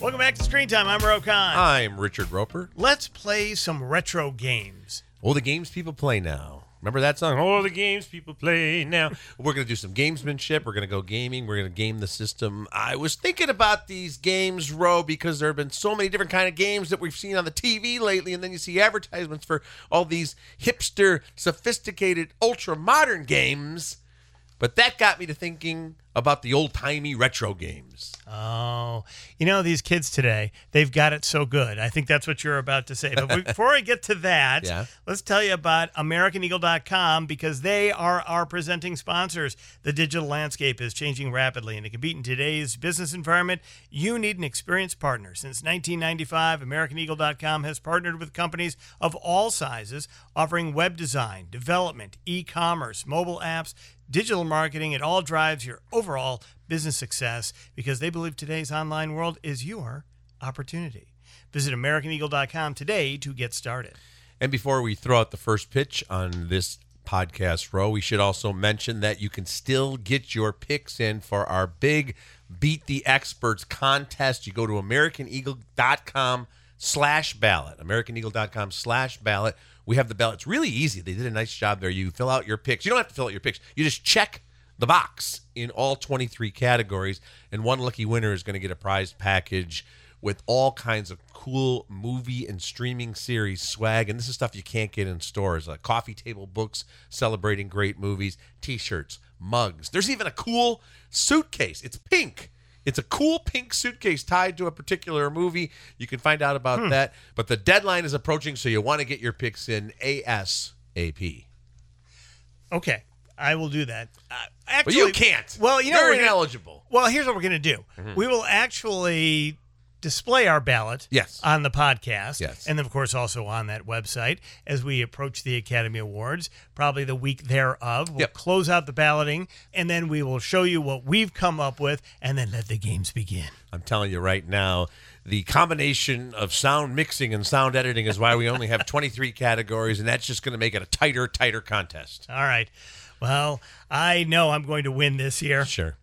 Welcome back to Screen Time. I'm Roe Conn. I'm Richard Roeper. Let's play some retro games. Oh, the games people play now. Remember that song? Oh, the games people play now. We're going to do some gamesmanship. We're going to go gaming. We're going to game the system. I was thinking about these games, Roe, because there have been so many different kind of games that we've seen on the TV lately, and then you see advertisements for all these hipster, sophisticated, ultra modern games. But that got me to thinking about the old timey retro games. Oh, you know, these kids today, they've got it so good. I think that's what you're about to say. But before I get to that, Yeah. let's tell you about AmericanEagle.com because they are our presenting sponsors. The digital landscape is changing rapidly, and to compete in today's business environment, you need an experienced partner. Since 1995, AmericanEagle.com has partnered with companies of all sizes, offering web design, development, e commerce, mobile apps, digital marketing. It all drives your overall business success because they believe today's online world is your opportunity. Visit AmericanEagle.com today to get started. And before we throw out the first pitch on this podcast Roe, we should also mention that you can still get your picks in for our big Beat the Experts contest. You go to AmericanEagle.com slash ballot. AmericanEagle.com slash ballot. We have the ballot. It's really easy. They did a nice job there. You fill out your picks. You don't have to fill out your picks. You just check the box in all 23 categories, and one lucky winner is going to get a prize package with all kinds of cool movie and streaming series swag. And this is stuff you can't get in stores like coffee table books celebrating great movies, t shirts, mugs. There's even a cool suitcase. It's pink. It's a cool pink suitcase tied to a particular movie. You can find out about that. But the deadline is approaching, so you want to get your picks in ASAP. Okay, I will do that. Uh, But you can't. Well, you know, you're gonna- ineligible. Well, here's what we're going to do. Mm-hmm. We will actually display our ballot Yes. on the podcast. Yes. And then, of course, also on that website as we approach the Academy Awards, probably the week thereof. We'll Yep. close out the balloting and then we will show you what we've come up with and then let the games begin. I'm telling you right now, the combination of sound mixing and sound editing is why we only have 23 categories, and that's just going to make it a tighter, tighter contest. All right. Well, I know I'm going to win this year. Sure.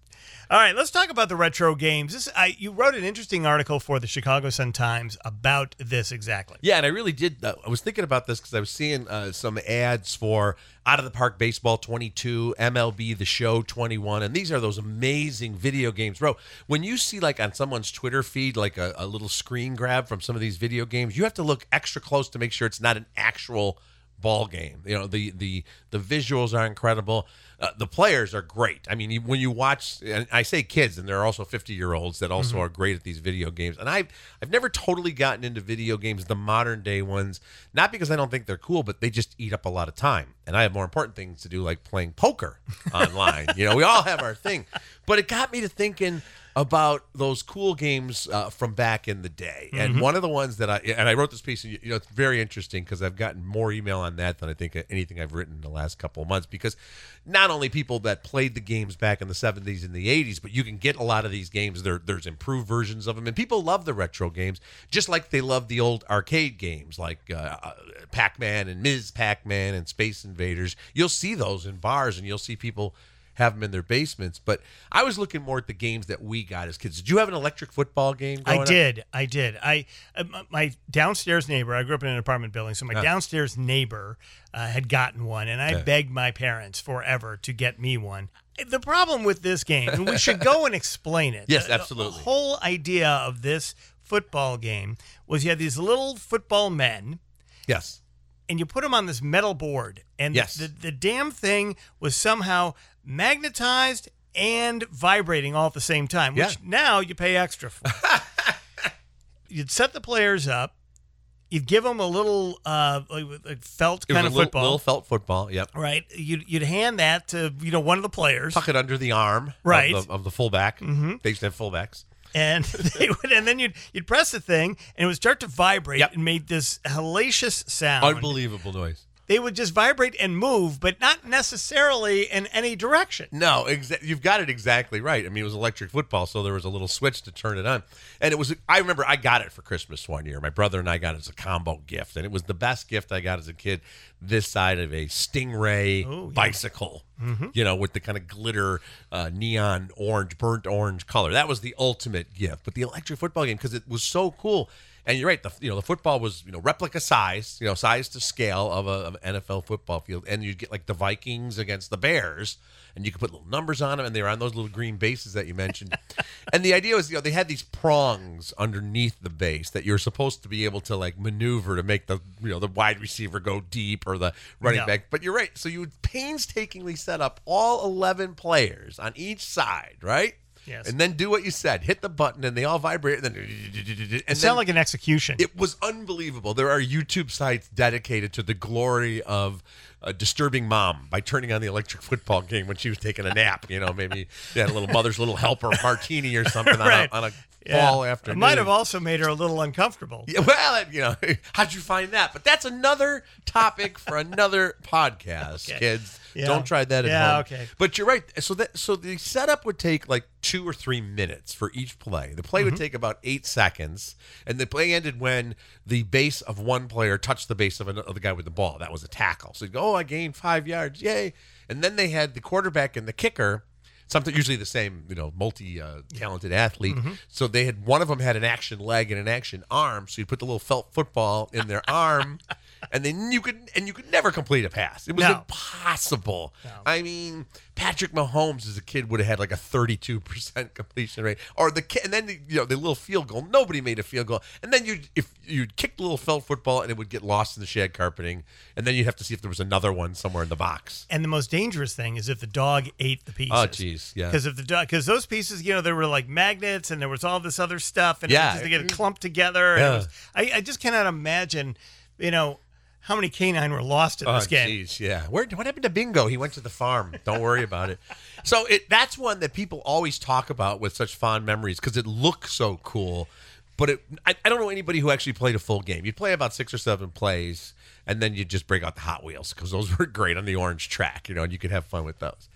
All right, let's talk about the retro games. This, I, you wrote an interesting article for the Chicago Sun Times about this exactly. Yeah, and I really did. Uh, I was thinking about this because I was seeing uh, some ads for Out of the Park Baseball 22, MLB The Show 21, and these are those amazing video games, bro. When you see like on someone's Twitter feed like a, a little screen grab from some of these video games, you have to look extra close to make sure it's not an actual ball game. You know, the the the visuals are incredible. Uh, the players are great. I mean, you- when you watch, and I say kids, and there are also fifty year olds that also are great at these video games. And I've I've never totally gotten into video games, the modern day ones, not because I don't think they're cool, but they just eat up a lot of time. And I have more important things to do, like playing poker online. you know, we all have our thing. But it got me to thinking about those cool games uh, from back in the day. And one of the ones that I and I wrote this piece, and you know, it's very interesting because I've gotten more email on that than I think anything I've written in the last couple of months. Because not only people that played the games back in the '70s and the '80s, but you can get a lot of these games. There, there's improved versions of them, and people love the retro games just like they love the old arcade games like uh, uh, Pac-Man and Ms. Pac-Man and Space Invaders. You'll see those in bars, and you'll see people have them in their basements. But I was looking more at the games that we got as kids. Did you have an electric football game? I up? did. I did. I uh, my downstairs neighbor. I grew up in an apartment building, so my downstairs neighbor uh, had gotten one, and I begged my parents forever to get me one. The problem with this game, and we should go and explain it. Yes, The- the whole idea of this football game was you had these little football men Yes. and you put them on this metal board, and Yes. the, the damn thing was somehow magnetized and vibrating all at the same time, which Yeah. now you pay extra for. You'd set the players up, you'd give them a little uh, like, felt kind a of little, football, little felt football. Yep. right? You'd, you'd hand that to you know one of the players, Tuck it under the arm, Right. Of the, of the fullback. Mm-hmm. They used to have fullbacks. and they would, and then you'd you'd press the thing, and it would start to vibrate Yep. and made this hellacious sound. Unbelievable noise. They would just vibrate and move, but not necessarily in any direction. No, exa- you've got it exactly right. I mean, it was electric football, so there was a little switch to turn it on, and it was. I remember I got it for Christmas one year. My brother and I got it as a combo gift, and it was the best gift I got as a kid. This side of a Stingray Oh, yeah. bicycle, you know, with the kind of glitter, uh, neon orange, burnt orange color. That was the ultimate gift. But the electric football game because it was so cool. And you're right. The you know the football was you know replica size, you know size to scale of, a, of an NFL football field, and you'd get like the Vikings against the Bears, and you could put little numbers on them, and they were on those little green bases that you mentioned. and the idea was you know they had these prongs underneath the base that you're supposed to be able to like maneuver to make the you know the wide receiver go deep or the running Yeah. back. But you're right. So you would painstakingly set up all 11 players on each side, right? Yes. And then do what you said. Hit the button, and they all vibrate. And then, and It sounded like an execution. it was unbelievable. There are YouTube sites dedicated to the glory of a disturbing mom by turning on the electric football game when she was taking a nap. You know, maybe they had a little mother's little helper martini or something Right. on, a, on a Yeah. fall It might have also made her a little uncomfortable. Yeah, well, you know, how'd you find that? But that's another topic for another podcast, Okay. kids. Yeah. Don't try that at Yeah, home. okay. But you're right. So that so the setup would take like two or three minutes for each play. The play Mm-hmm. would take about eight seconds, and the play ended when the base of one player touched the base of another guy with the ball. That was a tackle. So you go, oh, I gained five yards, yay! And then they had the quarterback and the kicker. Something usually the same, you know, multi-talented athlete. Mm-hmm. So they had one of them had an action leg and an action arm. So you put the little felt football in their arm, and then you could and you could never complete a pass. It was No. impossible. I mean, Patrick Mahomes as a kid would have had like a 32 percent completion rate, or the ki- and then the, you know the little field goal. Nobody made a field goal, and then you if you'd kick the little felt football and it would get lost in the shag carpeting, and then you'd have to see if there was another one somewhere in the box. And the most dangerous thing is if the dog ate the pieces. Oh, jeez, yeah. Because if the dog, because those pieces, you know, there were like magnets and there was all this other stuff, and Yeah. it was just, they get clumped together. and it Yeah. was- I, I just cannot imagine, you know, how many canine were lost in Oh, this game. jeez, yeah. Where what happened to Bingo? He went to the farm. Don't worry about it. So it that's one that people always talk about with such fond memories because it looks so cool. But it, I, I don't know anybody who actually played a full game. You'd play about six or seven plays, and then you'd just break out the Hot Wheels because those were great on the orange track, you know, and you could have fun with those.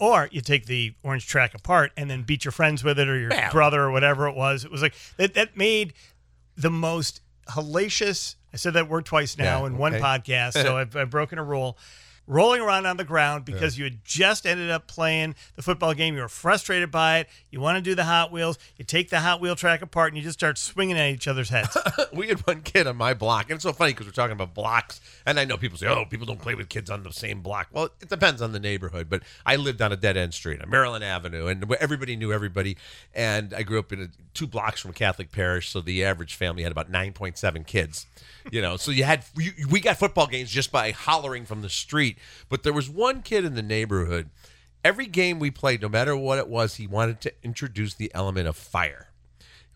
Or you take the orange track apart and then beat your friends with it or your brother or whatever it was. It was like that. That made the most hellacious. I said that word twice now Yeah, in one podcast, so I've, I've broken a rule. Rolling around on the ground because you had just ended up playing the football game. You were frustrated by it. You want to do the Hot Wheels. You take the Hot Wheel track apart and you just start swinging at each other's heads. we had one kid on my block, and it's so funny because we're talking about blocks, and I know people say, "Oh, people don't play with kids on the same block." Well, it depends on the neighborhood, but I lived on a dead end street on Maryland Avenue, and everybody knew everybody. And I grew up in a, two blocks from a Catholic parish, so the average family had about nine point seven kids. You know, so you had you, we got football games just by hollering from the street. But there was one kid in the neighborhood. Every game we played, no matter what it was, he wanted to introduce the element of fire.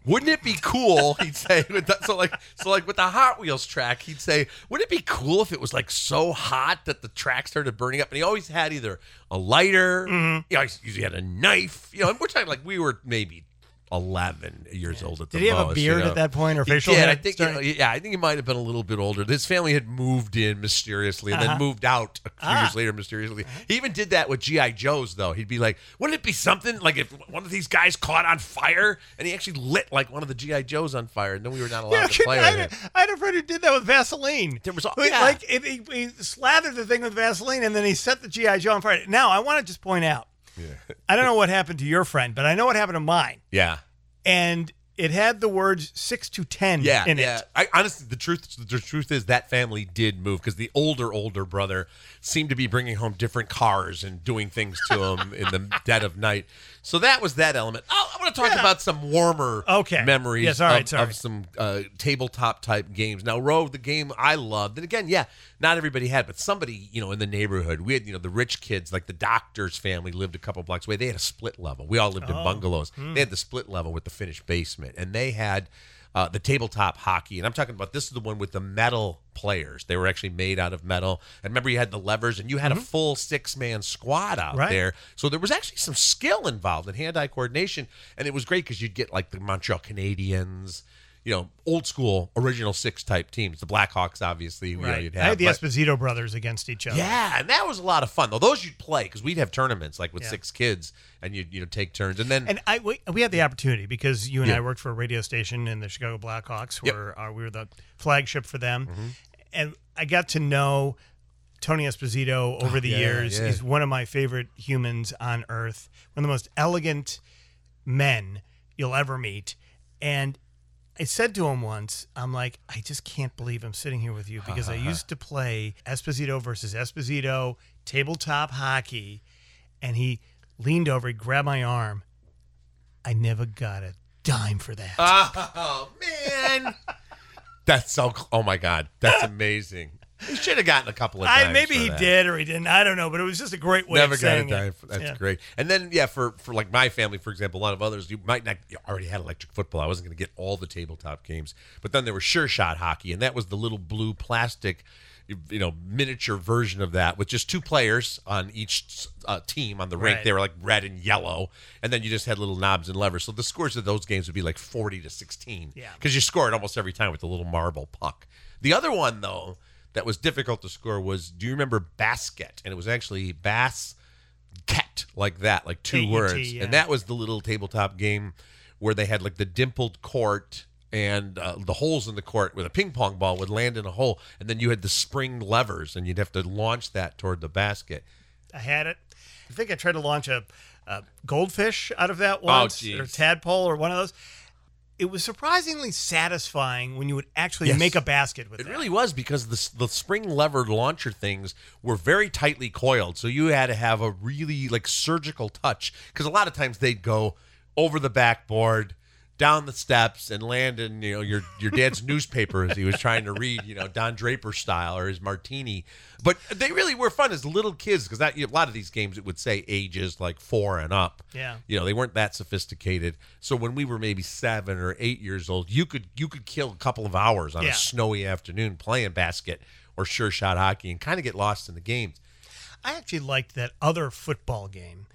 Wouldn't it be cool? He'd say with the, so like so like with the Hot Wheels track, he'd say, "Wouldn't it be cool if it was like so hot that the track started burning up?" And he always had either a lighter, Mm-hmm. you know, he usually had a knife. You know, and we're talking like we were maybe eleven years old at the Did he have a most, beard you know. at that point or He facial did. hair I think starting- yeah, I think he might have been a little bit older. This family had moved in mysteriously and Uh-huh. then moved out a few Ah. years later mysteriously. He even did that with GI Joes though. He'd be like, "Wouldn't it be something like if one of these guys caught on fire and he actually lit like one of the GI Joes on fire and then we were not allowed Yeah, to play I, with had it." a, I had a friend who did that with Vaseline. There was a- Who- yeah. like if he, he slathered the thing with Vaseline and then he set the GI Joe on fire. Now I want to just point out, I don't know what happened to your friend, but I know what happened to mine, Yeah. And it had the words six to ten Yeah, in yeah. it. I honestly, the truth, the truth is that family did move because the older, older brother seemed to be bringing home different cars and doing things to him in the dead of night. So that was that element. Oh, I want to talk Yeah. about some warmer Okay. memories Yes, all right, of, sorry. of some uh, tabletop type games. Now, Roe, the game I loved, and again, yeah, not everybody had, but somebody, you know, in the neighborhood, we had, you know, the rich kids, like the doctor's family lived a couple blocks away. They had a split level. We all lived in Oh. bungalows. Hmm. They had the split level with the finished basement, and they had uh, the tabletop hockey. And I'm talking about this is the one with the metal players. They were actually made out of metal. And remember, you had the levers, and you had a full six man squad out Mm-hmm. Right. there. So there was actually some skill involved in hand eye coordination, and it was great because you'd get like the Montreal Canadiens. You know, old school original six type teams. The Blackhawks, obviously, Right. you'd I had the but- Esposito brothers against each other. yeah, and that was a lot of fun. Though those you'd play because we'd have tournaments like with Yeah. six kids, and you'd you know take turns, and then And I we, we had the opportunity because you and Yeah. I worked for a radio station in the Chicago Blackhawks, Yep. where uh, we were the flagship for them, Mm-hmm. and I got to know Tony Esposito over the Oh, yeah, years. yeah. He's one of my favorite humans on earth, one of the most elegant men you'll ever meet, and. I said to him once, I'm like, I just can't believe I'm sitting here with you because I used to play Esposito versus Esposito tabletop hockey, and he leaned over, he grabbed my arm. I never got a dime for that. oh man, that's so. Oh my god, that's amazing. He should have gotten a couple of. I, maybe he that. did or he didn't. I don't know, but it was just a great way Never of got a dime. For, that's Yeah. great. And then yeah, for for like my family, for example, a lot of others, you might not you already had electric football. I wasn't going to get all the tabletop games, but then there was sure shot hockey, and that was the little blue plastic. You know, miniature version of that with just two players on each uh, team on the rink. Right. They were like red and yellow, and then you just had little knobs and levers. So the scores of those games would be like forty to sixteen. Yeah. because you scored almost every time with the little marble puck. The other one though that was difficult to score was do you remember basket? And it was actually bass ket like that, like two K-E-T, words. yeah. And that was the little tabletop game where they had like the dimpled court and uh, the holes in the court with a ping pong ball would land in a hole, and then you had the spring levers, and you'd have to launch that toward the basket. I had it. I think I tried to launch a, a goldfish out of that once, or Oh, jeez. tadpole, or one of those. It was surprisingly satisfying when you would actually Yes. make a basket with It that. really was because the the spring levered launcher things were very tightly coiled, so you had to have a really like surgical touch because a lot of times they'd go over the backboard, down the steps, and land in you know your your dad's newspaper as he was trying to read, you know Don Draper style or his martini. But they really were fun as little kids because that a lot of these games it would say ages like four and up. Yeah. you know they weren't that sophisticated. So when we were maybe seven or eight years old, you could you could kill a couple of hours on Yeah. a snowy afternoon playing basket or sure shot hockey and kind of get lost in the games. I actually liked that other football game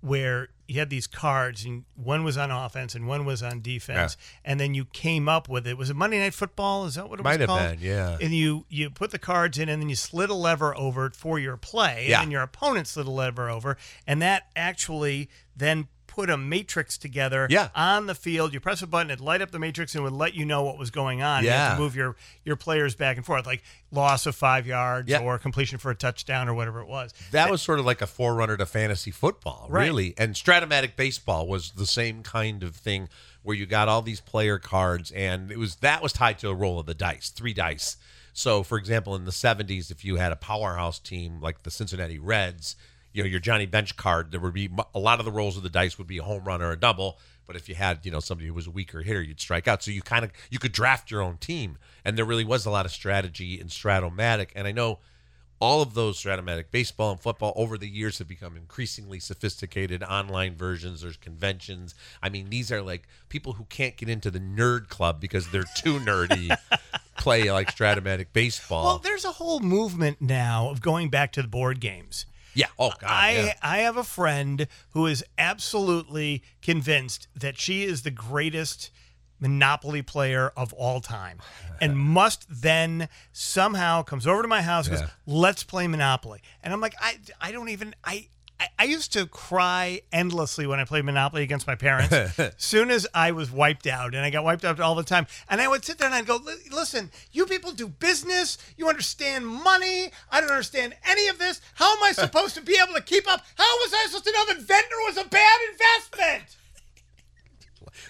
where you had these cards and one was on offense and one was on defense and then you came up with it was it Monday Night Football is that what it Might was have called been, yeah. and you you put the cards in and then you slid a lever over for your play Yeah. and then your opponent slid a lever over and that actually then put a matrix together Yeah. on the field you press a button it light up the matrix and would let you know what was going on you had Yeah. to move your your players back and forth like loss of five yards Yeah. or completion for a touchdown or whatever it was That was sort of like a forerunner to fantasy football, Right. really. And Strat-O-Matic baseball was the same kind of thing where you got all these player cards and it was that was tied to a roll of the dice, three dice. So, for example, in the 70s if you had a powerhouse team like the Cincinnati Reds, you know, your Johnny Bench card, there would be a lot of the rolls of the dice would be a home run or a double, but if you had, you know, somebody who was a weaker hitter, you'd strike out. So you kind of you could draft your own team. And there really was a lot of strategy in Strat-O-Matic. And I know all of those Strat-O-Matic baseball and football over the years have become increasingly sophisticated online versions. There's conventions. I mean, these are like people who can't get into the nerd club because they're too nerdy. play like Strat-O-Matic baseball. Well, there's a whole movement now of going back to the board games. Yeah. Oh God. I yeah. I have a friend who is absolutely convinced that she is the greatest Monopoly player of all time, and must then somehow comes over to my house and goes, "Let's play Monopoly." And I'm like, I I don't even I. I- I used to cry endlessly when I played Monopoly against my parents. As soon as I was wiped out, and I got wiped out all the time, and I would sit there and I'd go, "Listen, you people do business. You understand money. I don't understand any of this. How am I supposed to be able to keep up? How was I supposed to know that Ventnor was a bad investment?"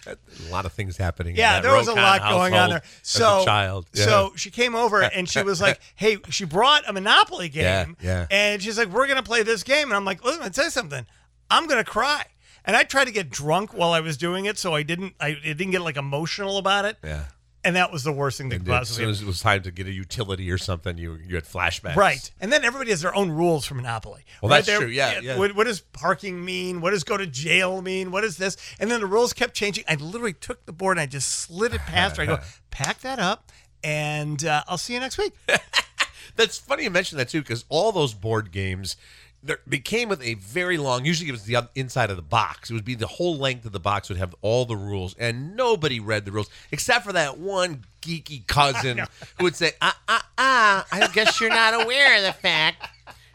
A lot of things happening. in Yeah, there was a lot going on there. So, child. Yeah. so she came over and she was like, "Hey, she brought a Monopoly game, yeah. yeah. and she's like, we're gonna play this game." And I'm like, "Listen, you something, I'm gonna cry." And I tried to get drunk while I was doing it, so I didn't. I, I didn't get like emotional about it, yeah. And that was the worst thing that And could as soon as it was time to get a utility or something, you you had flashbacks. Right, and then everybody has their own rules for Monopoly. Well, Right that's true, yeah, yeah. What, what does parking mean? What does go to jail mean? What is this? And then the rules kept changing. I literally took the board and I just slid it past her. I go, pack that up, and uh, I'll see you next week. That's funny you mention that too, because all those board games, there, they came with a very long. Usually, it was the inside of the box. It would be the whole length of the box would have all the rules, and nobody read the rules except for that one geeky cousin who would say, "Ah, ah, ah! I guess you're not aware of the fact."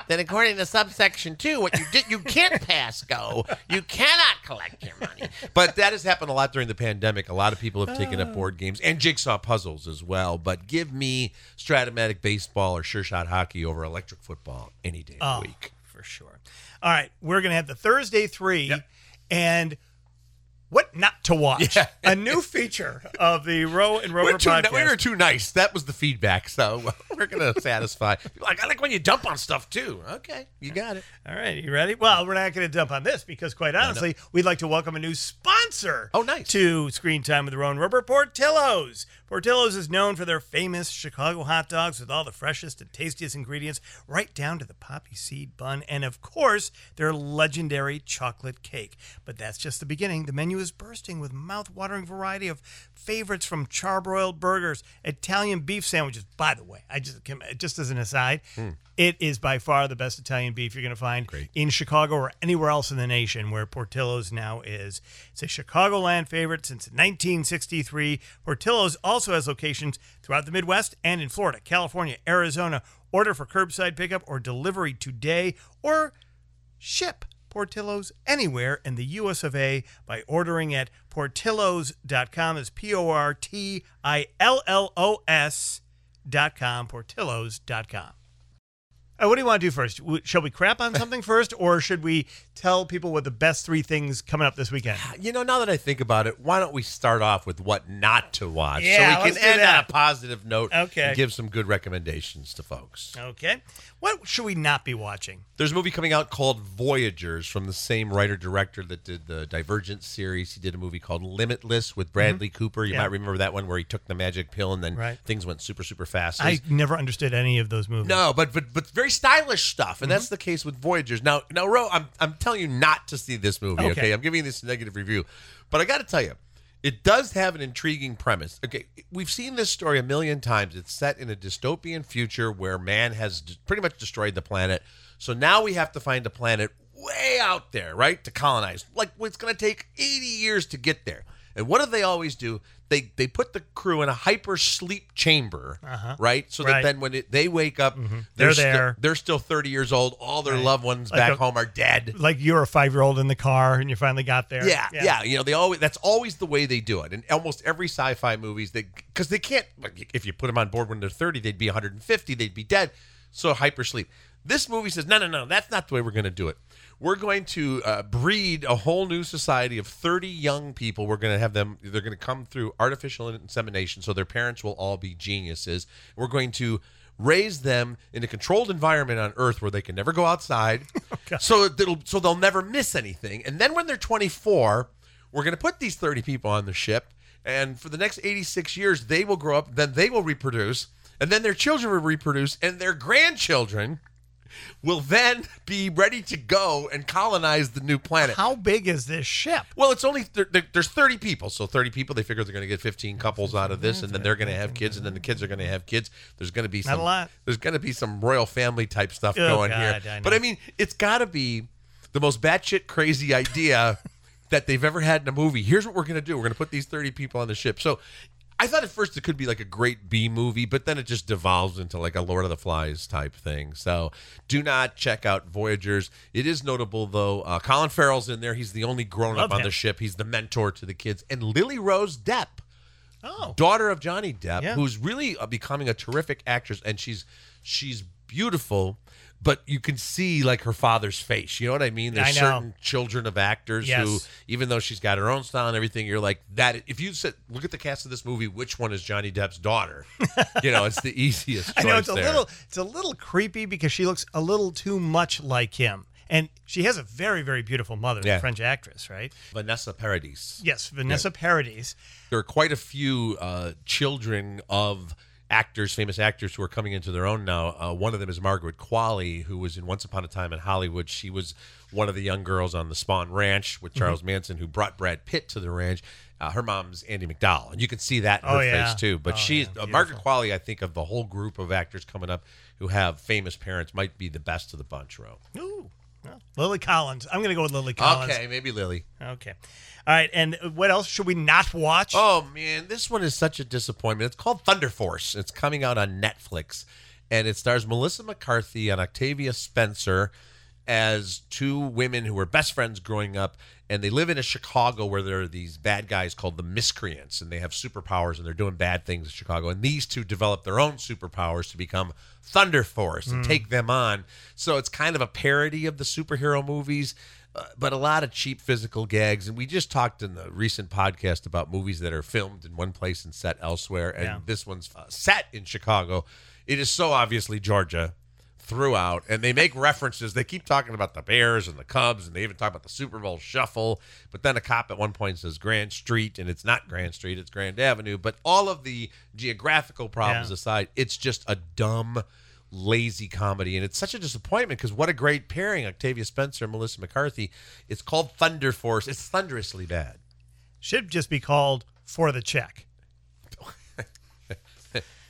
That according to subsection two, what you did, you can't pass go. You cannot collect your money. But that has happened a lot during the pandemic. A lot of people have taken up board games and jigsaw puzzles as well. But give me Strat-O-Matic baseball or sure shot hockey over electric football any day of Oh, the week. For sure. All right, we're gonna have the Thursday three, and what not to watch? Yeah. a new feature of the Roe and Roeper We're too, podcast. we were too nice. That was the feedback. So we're going to satisfy. Like, I like when you dump on stuff too. Okay, you got it. All right, you ready? Well, we're not going to dump on this because, quite honestly, we'd like to welcome a new sponsor. Oh, nice. To Screen Time with the Roe and Roeper, Portillo's. Portillo's is known for their famous Chicago hot dogs with all the freshest and tastiest ingredients, right down to the poppy seed bun, and of course, their legendary chocolate cake. But that's just the beginning. The menu is bursting with mouth-watering variety of favorites from charbroiled burgers, Italian beef sandwiches. By the way, I just just as an aside, hmm. it is by far the best Italian beef you're going to find Great. in Chicago or anywhere else in the nation where Portillo's now is. It's a Chicagoland favorite since 1963. Portillo's also has locations throughout the Midwest and in Florida, California, Arizona. Order for curbside pickup or delivery today or ship Portillo's anywhere in the US of A by ordering at portillos.com. It's P O R T I L L O S dot com, portillos.com. Uh, what do you want to do first? Shall we crap on something first, or should we tell people what the best three things coming up this weekend? You know, now that I think about it, why don't we start off with what not to watch Yeah, so we let's can end that. on a positive note Okay. and give some good recommendations to folks. Okay. What should we not be watching? There's a movie coming out called Voyagers from the same writer director that did the Divergent series. He did a movie called Limitless with Bradley Cooper. You Mm-hmm. Yeah. might remember that one where he took the magic pill and then Right. things went super super fast. I never understood any of those movies. No, but but but very stylish stuff, and that's Mm-hmm. the case with Voyagers. Now, now, Roe, I'm I'm telling you not to see this movie. Okay, Okay. I'm giving you this negative review, but I got to tell you, it does have an intriguing premise. Okay, we've seen this story a million times. It's set in a dystopian future where man has pretty much destroyed the planet. So now we have to find a planet way out there, right, to colonize. Like it's going to take 80 years to get there. And what do they always do? They they put the crew in a hyper sleep chamber, uh-huh. right? So that Right. then when it, they wake up, mm-hmm. They're sti- there. they're still 30 years old. All their Right. loved ones Like back a- home are dead. Like you're a five year old in the car and you finally got there. Yeah, yeah, You know, they always that's always the way they do it. And almost every sci-fi movies, they because they can't. Like, if you put them on board when they're 30, they'd be 150. They'd be dead. So hypersleep. This movie says no, no, no. That's not the way we're going to do it. We're going to uh, breed a whole new society of 30 young people. We're going to have them. They're going to come through artificial insemination, so their parents will all be geniuses. We're going to raise them in a controlled environment on Earth where they can never go outside, so it'll so they'll never miss anything. And then when they're 24, we're going to put these 30 people on the ship, and for the next 86 years, they will grow up. Then they will reproduce, and then their children will reproduce, and their grandchildren will then be ready to go and colonize the new planet. How big is this ship? Well, it's only th- there- there's 30 people, so 30 people. They figure they're going to get 15 couples out of this, and then they're going to have kids, and then the kids are going to have kids. There's going to be some a lot. There's going to be some royal family type stuff Oh, going God, here. I but I mean, it's got to be the most batshit crazy idea that they've ever had in a movie. Here's what we're going to do: we're going to put these 30 people on the ship. So. I thought at first it could be like a great B movie, but then it just devolves into like a Lord of the Flies type thing. So do not check out Voyagers. It is notable though. Uh, Colin Farrell's in there. He's the only grown up Love on him. the ship. He's the mentor to the kids. And Lily Rose Depp, Oh. daughter of Johnny Depp, Yeah. who's really uh, becoming a terrific actress, and she's she's beautiful. But you can see like her father's face. You know what I mean? There's I know. certain children of actors Yes. who, even though she's got her own style and everything, you're like that. If you said, look at the cast of this movie, which one is Johnny Depp's daughter? you know, it's the easiest. I know it's a there. little it's a little creepy because she looks a little too much like him. And she has a very, very beautiful mother, Yeah. the French actress, right? Vanessa Paradis. Yes, Vanessa Paradis. there are quite a few uh, children of actors, famous actors, who are coming into their own now. Uh, one of them is Margaret Qualley, who was in Once Upon a Time in Hollywood. She was one of the young girls on the Spahn Ranch with Charles Manson, who brought Brad Pitt to the ranch. Uh, her mom's Andie MacDowell, and you can see that in Oh, her yeah. face too. But Oh, she's yeah, uh, Margaret Qualley. I think of the whole group of actors coming up who have famous parents, might be the best of the bunch. Roe. Ooh. Lily Collins. I'm going to go with Lily Collins. Okay, maybe Lily. Okay. All right. And what else should we not watch? Oh man, this one is such a disappointment. It's called Thunder Force. It's coming out on Netflix, and it stars Melissa McCarthy and Octavia Spencer as two women who were best friends growing up, and they live in a Chicago where there are these bad guys called the Miscreants, and they have superpowers and they're doing bad things in Chicago. And these two develop their own superpowers to become Thunder Force and take them on. So it's kind of a parody of the superhero movies. Uh, but a lot of cheap physical gags. And we just talked in the recent podcast about movies that are filmed in one place and set elsewhere. And Yeah. this one's uh, set in Chicago. It is so obviously Georgia throughout. And they make references. They keep talking about the Bears and the Cubs. And they even talk about the Super Bowl shuffle. But then a cop at one point says Grand Street. And it's not Grand Street, it's Grand Avenue. But all of the geographical problems Yeah. aside, it's just a dumb lazy comedy and it's such a disappointment because what a great pairing octavia spencer and melissa mccarthy it's called thunder force it's thunderously bad Should just be called For the Check.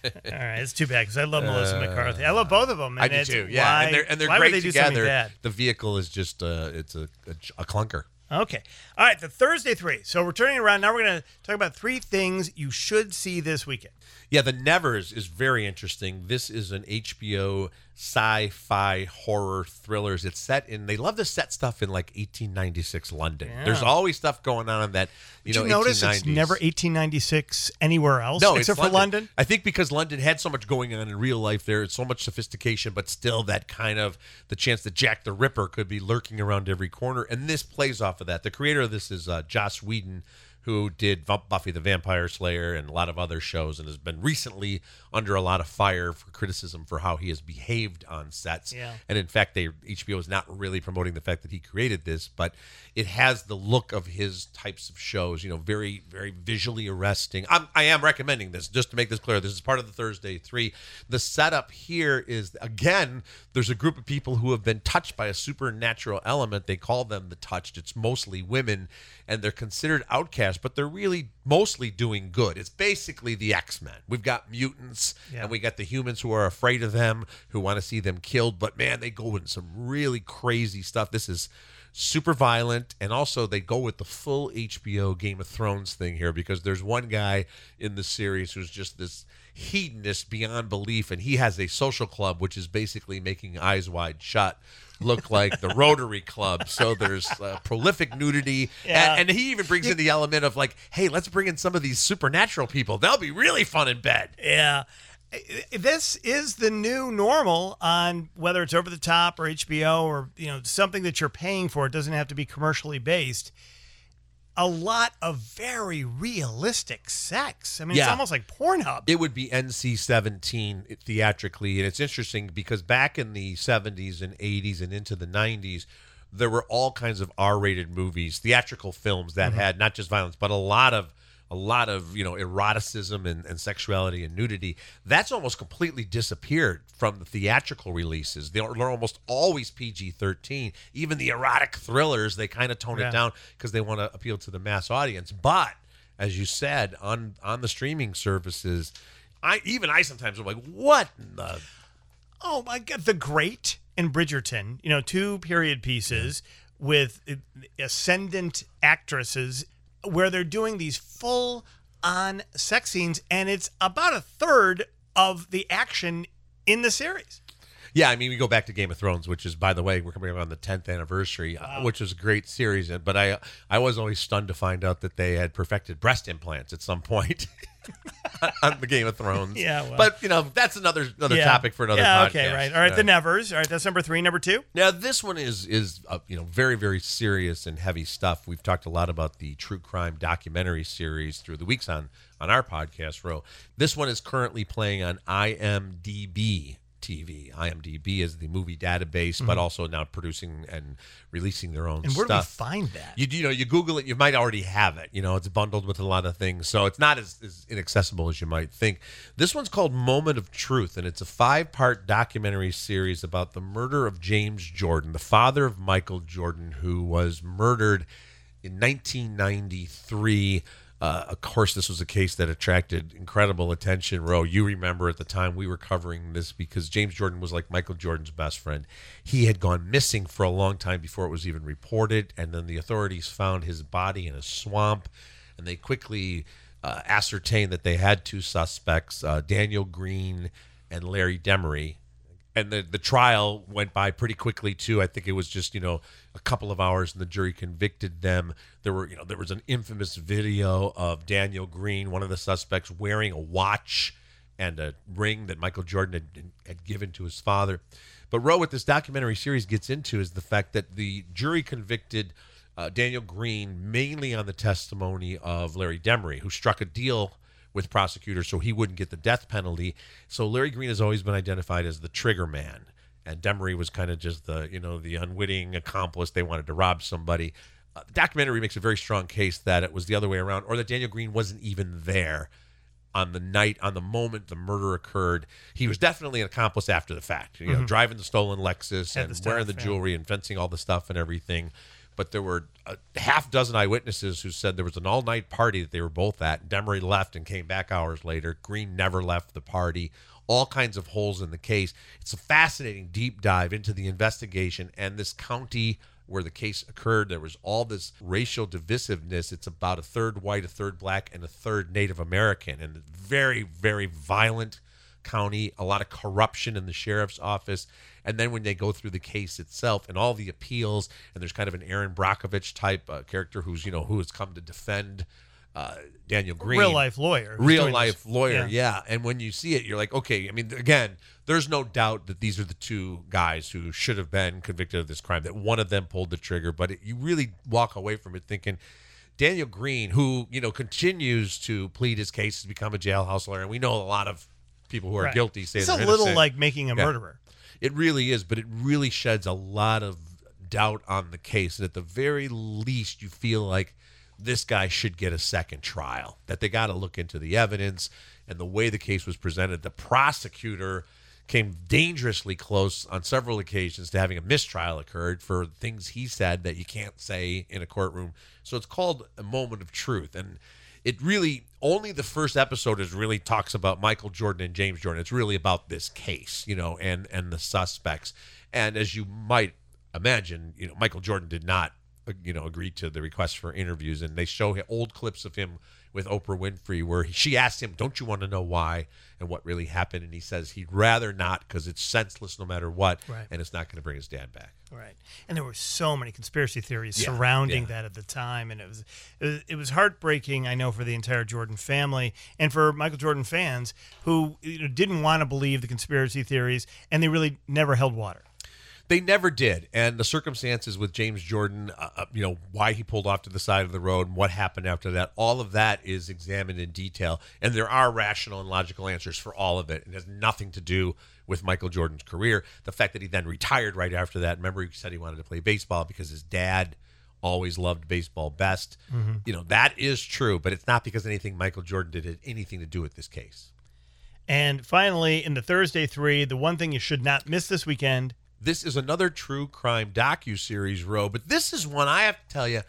All right, it's too bad because I love Melissa McCarthy. I love both of them. i do too yeah why- and they're, and they're why would great they do something together bad? the vehicle is just uh it's a, a, a clunker Okay. All right, the Thursday three. So we're turning around. Now we're going to talk about three things you should see this weekend. Yeah, The Nevers is very interesting. This is an HBO sci-fi horror thrillers. It's set in they love to set stuff in like 1896 London. There's always stuff going on in that, you Did know, you notice it's never 1896 anywhere else no, except it's for London? I think because London had so much going on in real life there, it's so much sophistication, but still that kind of the chance that Jack the Ripper could be lurking around every corner. And this plays off of that. The creator of this is uh, Joss Whedon, who did Buffy the Vampire Slayer and a lot of other shows, and has been recently under a lot of fire for criticism for how he has behaved on sets. Yeah. And in fact, they HBO is not really promoting the fact that he created this, but it has the look of his types of shows. You know, very very visually arresting. I'm, I am recommending this just to make this clear. This is part of the Thursday three. The setup here is again, there's a group of people who have been touched by a supernatural element. They call them the touched. It's mostly women, and they're considered outcasts, but they're really mostly doing good. It's basically the X Men. We've got mutants, Yeah. and we got the humans who are afraid of them, who want to see them killed. But man, they go into some really crazy stuff. This is super violent, and also they go with the full HBO Game of Thrones thing here because there's one guy in the series who's just this hedonist beyond belief, and he has a social club which is basically making Eyes Wide Shut look like the Rotary Club. So there's uh, prolific nudity, Yeah. and, and he even brings in the element of like, hey, let's bring in some of these supernatural people. They'll be really fun in bed. Yeah. This is the new normal on whether it's over the top or HBO or you know something that you're paying for. It doesn't have to be commercially based. A lot of very realistic sex. I mean, it's almost like Pornhub. It would be NC 17 theatrically. And it's interesting because back in the 70s and 80s and into the 90s, there were all kinds of R rated movies, theatrical films that mm-hmm. had not just violence, but a lot of. A lot of you know eroticism and, and sexuality and nudity. That's almost completely disappeared from the theatrical releases. They're, they're almost always PG thirteen. Even the erotic thrillers, they kind of tone Yeah. it down because they want to appeal to the mass audience. But as you said on on the streaming services i even i sometimes am like what in the Oh my god, The Great and Bridgerton, you know, two period pieces with uh, ascendant actresses where they're doing these full on sex scenes and it's about a third of the action in the series. yeah i mean we go back to game of thrones which is by the way we're coming up on the 10th anniversary uh, which was a great series but i i was always stunned to find out that they had perfected breast implants at some point on the game of thrones Yeah, well. but you know that's another another Yeah. topic for another yeah, podcast okay, right. All right, the Nevers. All right, that's number three. Number two. Now this one is is uh, you know very very serious and heavy stuff. We've talked a lot about the true crime documentary series through the weeks on on our podcast Roe. This one is currently playing on IMDb TV. IMDb is the movie database, but also now producing and releasing their own Mm-hmm. And where do we stuff. find that? You, you know, you Google it, you might already have it. You know, it's bundled with a lot of things, so it's not as, as inaccessible as you might think. This one's called Moment of Truth, and it's a five-part documentary series about the murder of James Jordan, the father of Michael Jordan, who was murdered in 1993 Uh, of course, this was a case that attracted incredible attention. Roe, you remember at the time we were covering this because James Jordan was like Michael Jordan's best friend. He had gone missing for a long time before it was even reported, and then the authorities found his body in a swamp, and they quickly uh, ascertained that they had two suspects, uh, Daniel Green and Larry Demery, and the the trial went by pretty quickly too. I think it was just you know a couple of hours, and the jury convicted them. There were you know there was an infamous video of Daniel Green, one of the suspects, wearing a watch and a ring that Michael Jordan had, had given to his father. But Roe, what this documentary series gets into is the fact that the jury convicted uh, Daniel Green mainly on the testimony of Larry Demery, who struck a deal with prosecutors so he wouldn't get the death penalty. So Larry Green has always been identified as the trigger man, and Demery was kind of just the you know the unwitting accomplice. They wanted to rob somebody. Uh, the documentary makes a very strong case that it was the other way around, or that Daniel Green wasn't even there on the night, on the moment the murder occurred. He was definitely an accomplice after the fact. You know, driving the stolen Lexus Had and the wearing the jewelry and fencing all the stuff and everything. But there were a half dozen eyewitnesses who said there was an all night party that they were both at. Demery left and came back hours later. Green never left the party. All kinds of holes in the case. It's a fascinating deep dive into the investigation and this county where the case occurred. There was all this racial divisiveness. It's about a third white, a third black, and a third Native American, and very, very violent county, a lot of corruption in the sheriff's office. And then when they go through the case itself and all the appeals, and there's kind of an Erin Brockovich type uh, character who's, you know, who has come to defend uh, Daniel Green. Real life lawyer. Real life this. lawyer, Yeah. yeah. And when you see it, you're like, okay, I mean, again, there's no doubt that these are the two guys who should have been convicted of this crime, that one of them pulled the trigger. But it, you really walk away from it thinking, Daniel Green, who, you know, continues to plead his case to become a jailhouse lawyer, and we know a lot of people who are Right. guilty say It's a little innocent. like making a Yeah. murderer. It really is, but it really sheds a lot of doubt on the case. And at the very least, you feel like this guy should get a second trial, that they got to look into the evidence and the way the case was presented. The prosecutor came dangerously close on several occasions to having a mistrial occurred for things he said that you can't say in a courtroom. So it's called a moment of truth. And it really only the first episode is really talks about Michael Jordan and James Jordan. It's really about this case, you know, and and the suspects. And as you might imagine, you know, Michael Jordan did not, uh, you know, agree to the request for interviews, and they show old clips of him with Oprah Winfrey where he, she asked him, "Don't you want to know why and what really happened?" And he says he'd rather not because it's senseless no matter what, Right. and it's not going to bring his dad back. Right, and there were so many conspiracy theories Yeah, surrounding yeah. that at the time, and it was, it was it was heartbreaking. I know for the entire Jordan family and for Michael Jordan fans who you know, didn't want to believe the conspiracy theories, and they really never held water. They never did, and the circumstances with James Jordan, uh, uh, you know, why he pulled off to the side of the road and what happened after that, all of that is examined in detail, and there are rational and logical answers for all of it. It has nothing to do with Michael Jordan's career. The fact that he then retired right after that. Remember, he said he wanted to play baseball because his dad always loved baseball best. You know, that is true, but it's not because anything Michael Jordan did had anything to do with this case. And finally, in the Thursday three, the one thing you should not miss this weekend. This is another true crime docu series, Roe, but this is one I have to tell you.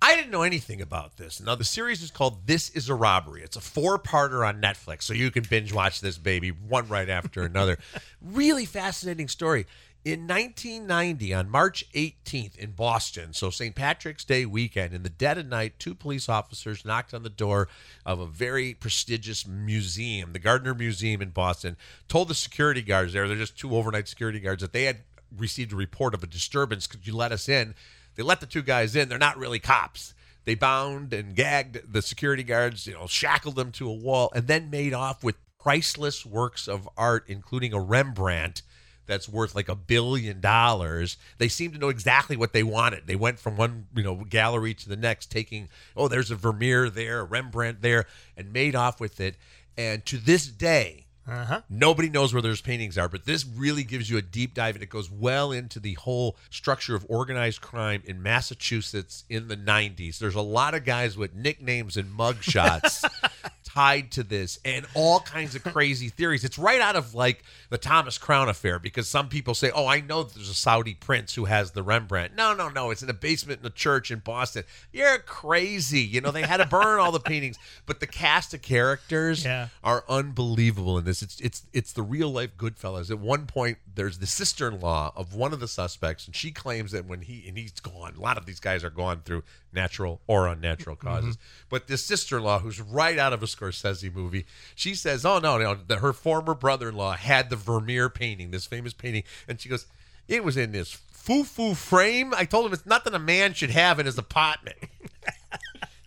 I didn't know anything about this. Now the series is called "This Is a Robbery." It's a four-parter on Netflix, so you can binge watch this baby one right after another. really fascinating story. In 1990, on March 18th in Boston, so St. Patrick's Day weekend, in the dead of night, two police officers knocked on the door of a very prestigious museum, the Gardner Museum in Boston, told the security guards there, they're just two overnight security guards, that they had received a report of a disturbance. Could you let us in? They let the two guys in. They're not really cops. They bound and gagged the security guards, you know, shackled them to a wall, and then made off with priceless works of art, including a Rembrandt that's worth like a billion dollars. They seem to know exactly what they wanted. They went from one, you know, gallery to the next, taking, oh, there's a Vermeer there, a Rembrandt there, and made off with it. And to this day, Uh huh. Nobody knows where those paintings are, but this really gives you a deep dive and it goes well into the whole structure of organized crime in Massachusetts in the 90s. There's a lot of guys with nicknames and mugshots tied to this and all kinds of crazy theories. It's right out of like the Thomas Crown affair because some people say, "Oh, I know there's a Saudi prince who has the Rembrandt." No, no, no, it's in a basement in a church in Boston. You're crazy. You know, they had to burn all the paintings, but the cast of characters Yeah. are unbelievable in this. It's it's it's the real life Goodfellas. At one point, there's the sister-in-law of one of the suspects, and she claims that when he and he's gone, a lot of these guys are gone through natural or unnatural mm-hmm. causes. But this sister-in-law, who's right out of a Scorsese movie, she says, "Oh no, no, that her former brother-in-law had the Vermeer painting, this famous painting," and she goes, "It was in this foo-foo frame. I told him it's nothing a man should have in his apartment."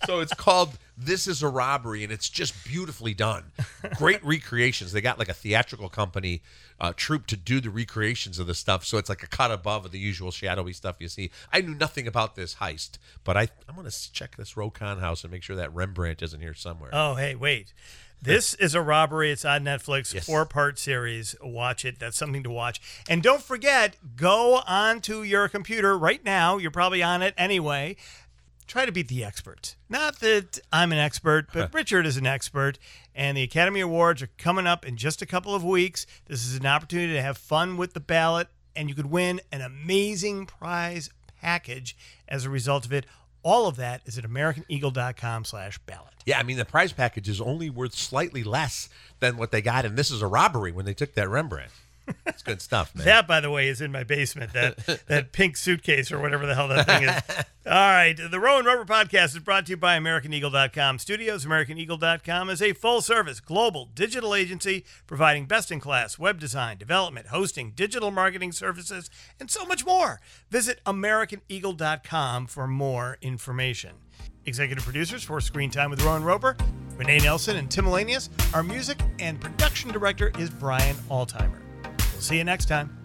So it's called This is a Robbery, and it's just beautifully done. Great recreations. They got like a theatrical company uh, troupe to do the recreations of the stuff, so it's like a cut above of the usual shadowy stuff you see. I knew nothing about this heist, but I, I'm going to check this Roe Conn house and make sure that Rembrandt isn't here somewhere. Oh, hey, wait. This is a robbery. It's on Netflix, Yes. four part series. Watch it. That's something to watch. And don't forget, go onto your computer right now. You're probably on it anyway. Try to beat the expert. Not that I'm an expert, but Richard is an expert. And the Academy Awards are coming up in just a couple of weeks. This is an opportunity to have fun with the ballot, and you could win an amazing prize package as a result of it. All of that is at AmericanEagle.com slash ballot. Yeah, I mean, the prize package is only worth slightly less than what they got, and this is a robbery when they took that Rembrandt. It's good stuff, man. That, by the way, is in my basement. That that pink suitcase or whatever the hell that thing is. All right. The Roe and Roeper Podcast is brought to you by AmericanEagle.com Studios. AmericanEagle.com is a full service global digital agency providing best in class web design, development, hosting, digital marketing services, and so much more. Visit AmericanEagle.com for more information. Executive producers for Screen Time with Roe and Roeper, Renee Nelson, and Tim Elanius. Our music and production director is Brian Altimer. See you next time.